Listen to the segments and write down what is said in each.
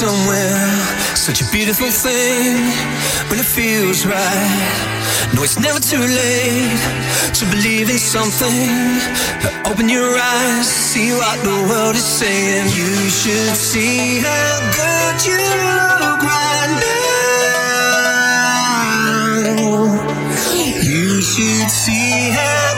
somewhere, such a beautiful thing when it feels right. No, it's never too late to believe in something. Open your eyes, see what the world is saying. You should see how good you look right now. You should see how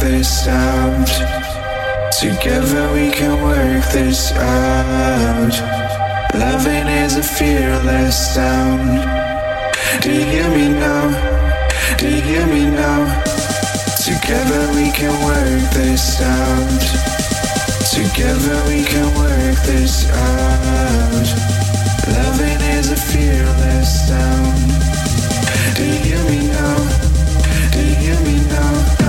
this out. Together we can work this out. Loving is a fearless sound. Do you hear me now? Do you hear me now? Together we can work this out. Together we can work this out. Loving is a fearless sound. Do you hear me now? Do you hear me now?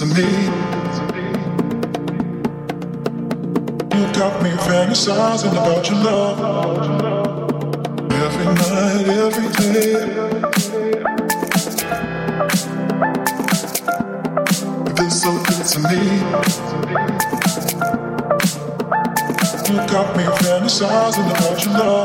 to me. You got me fantasizing about your love. Every night, every day. You've been so good to me. You got me fantasizing about your love.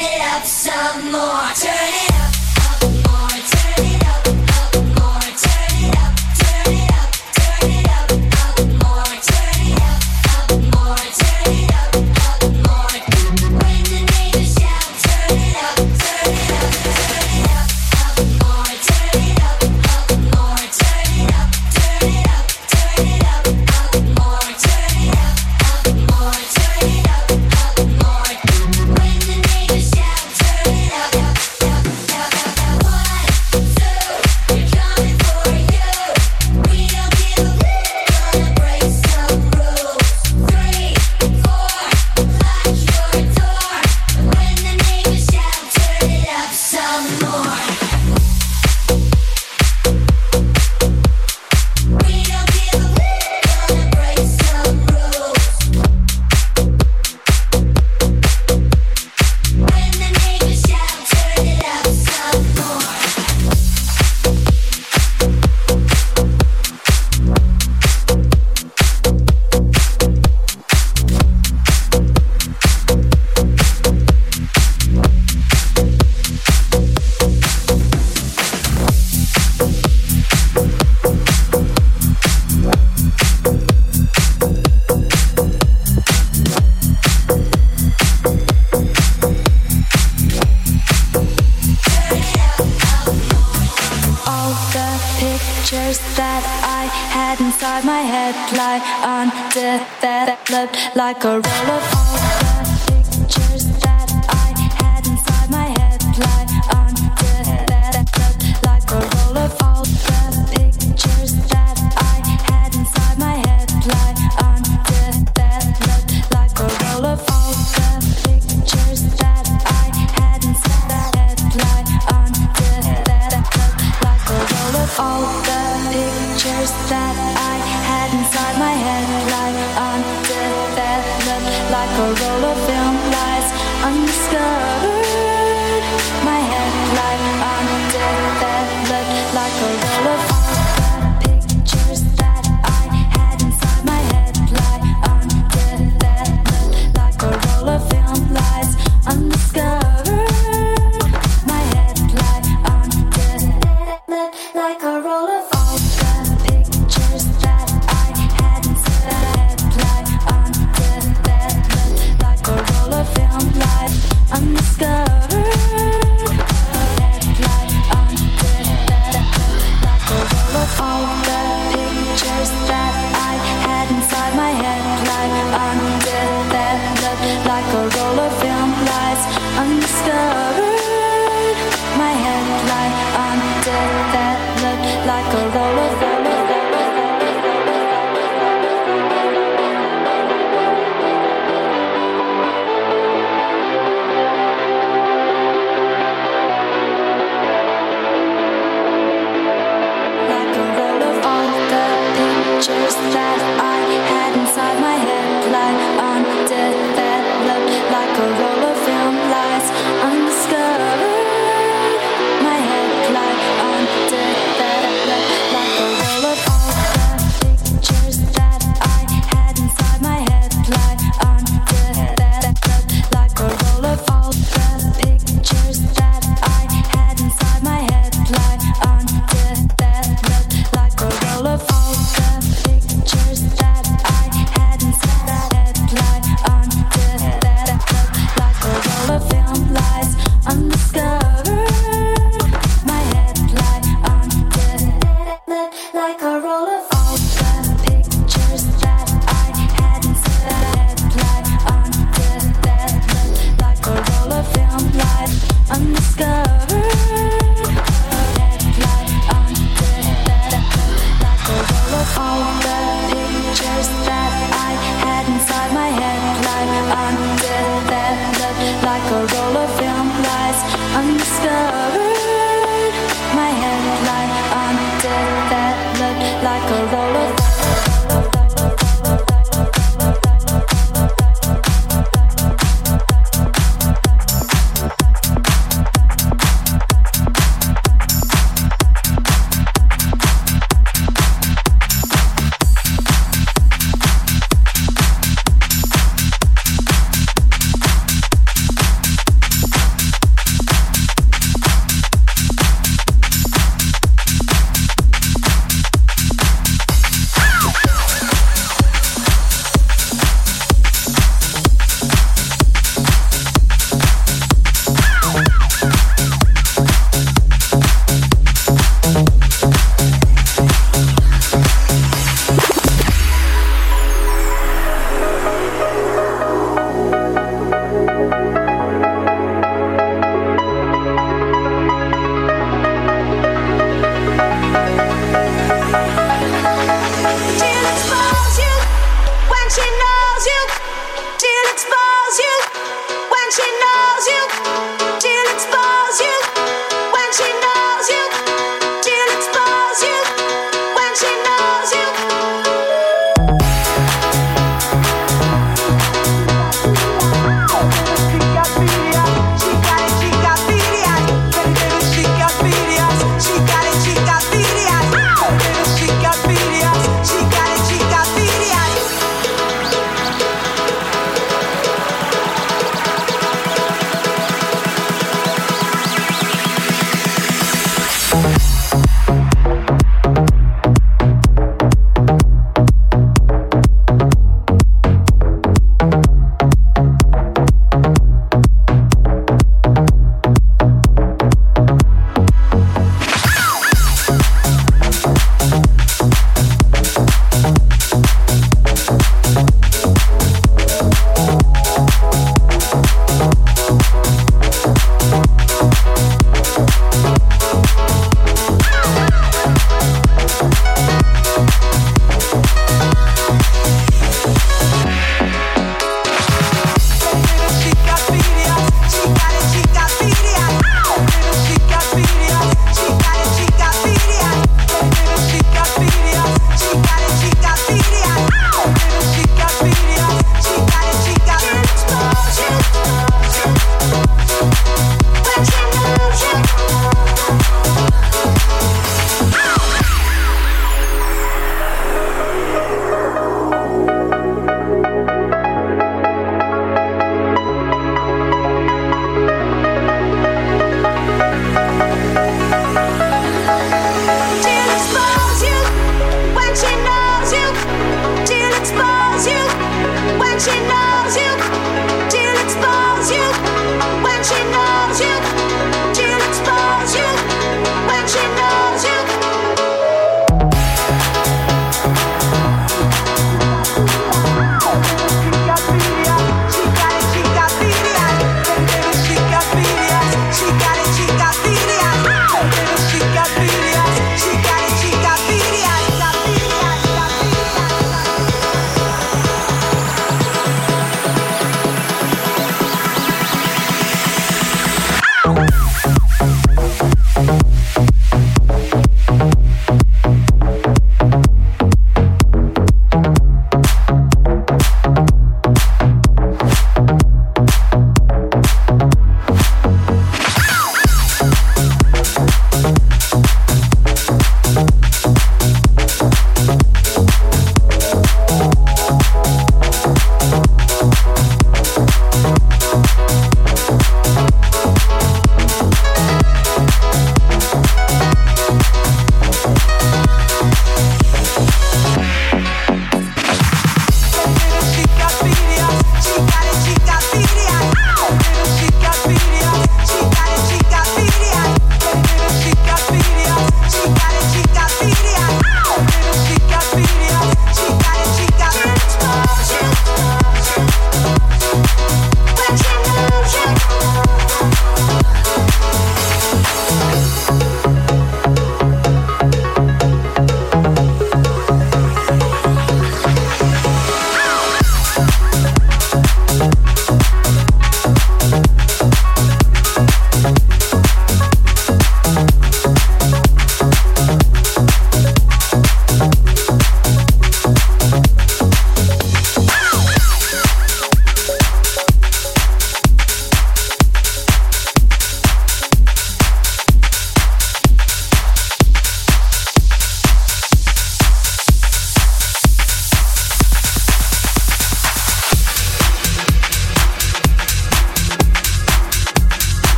lips of mortar.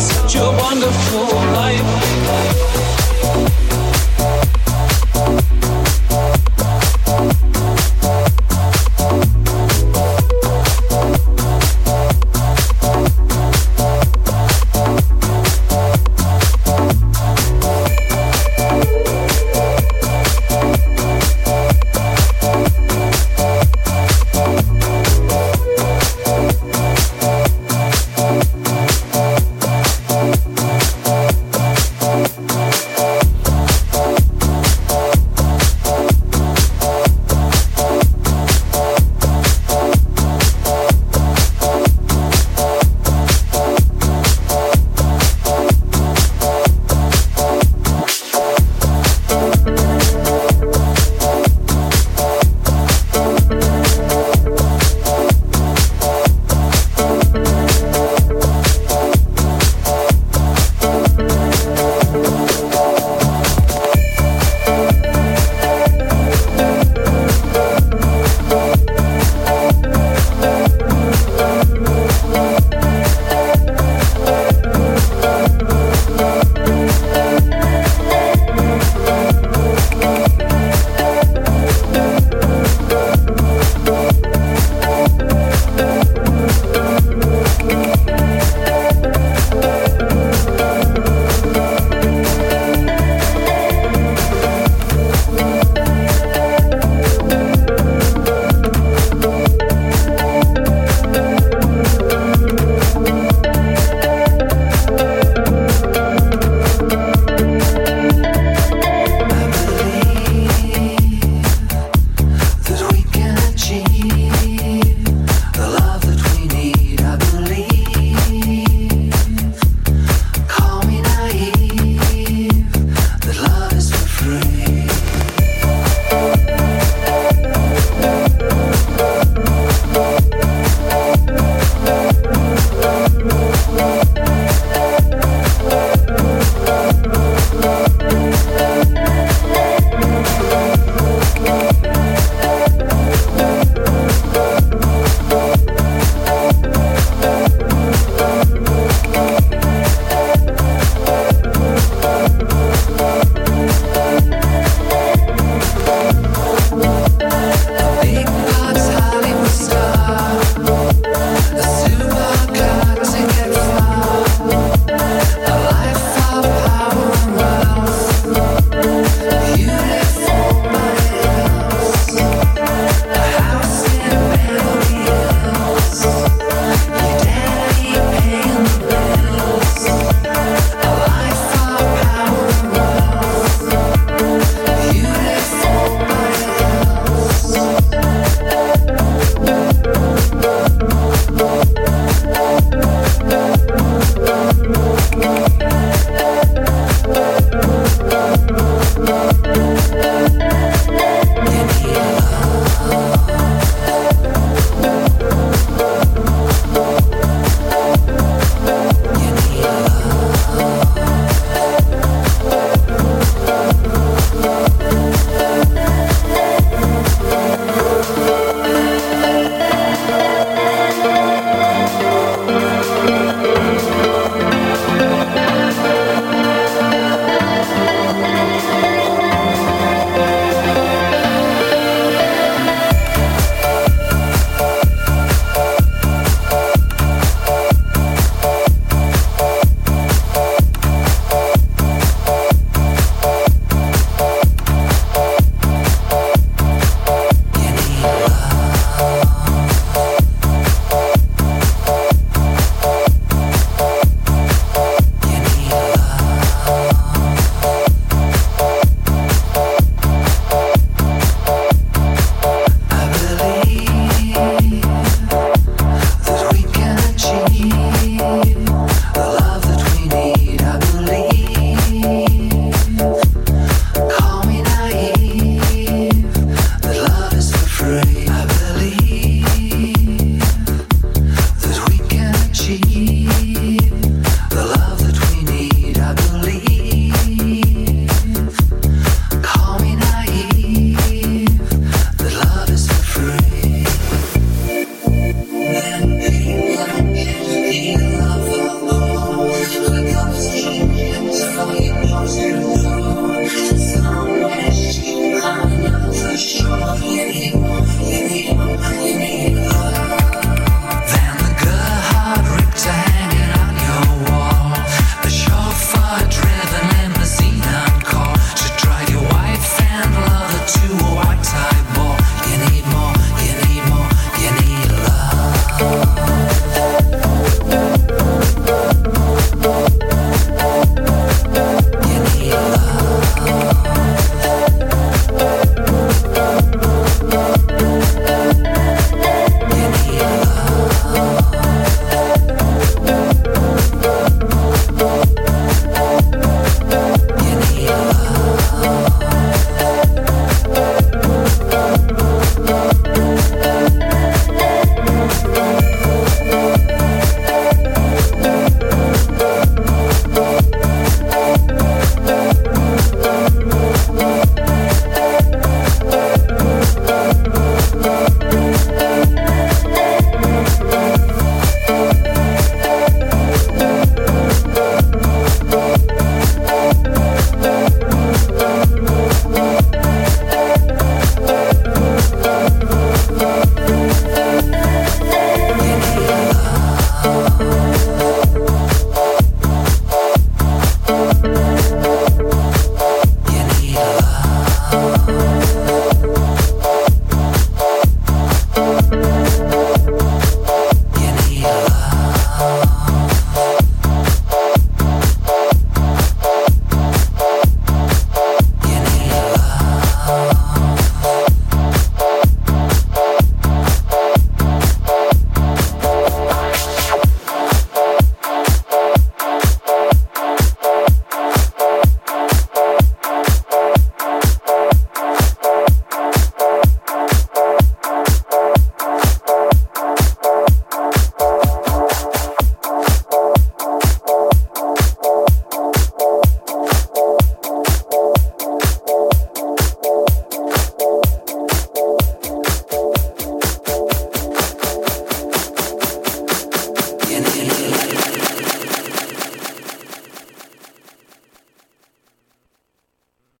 Such a wonderful life.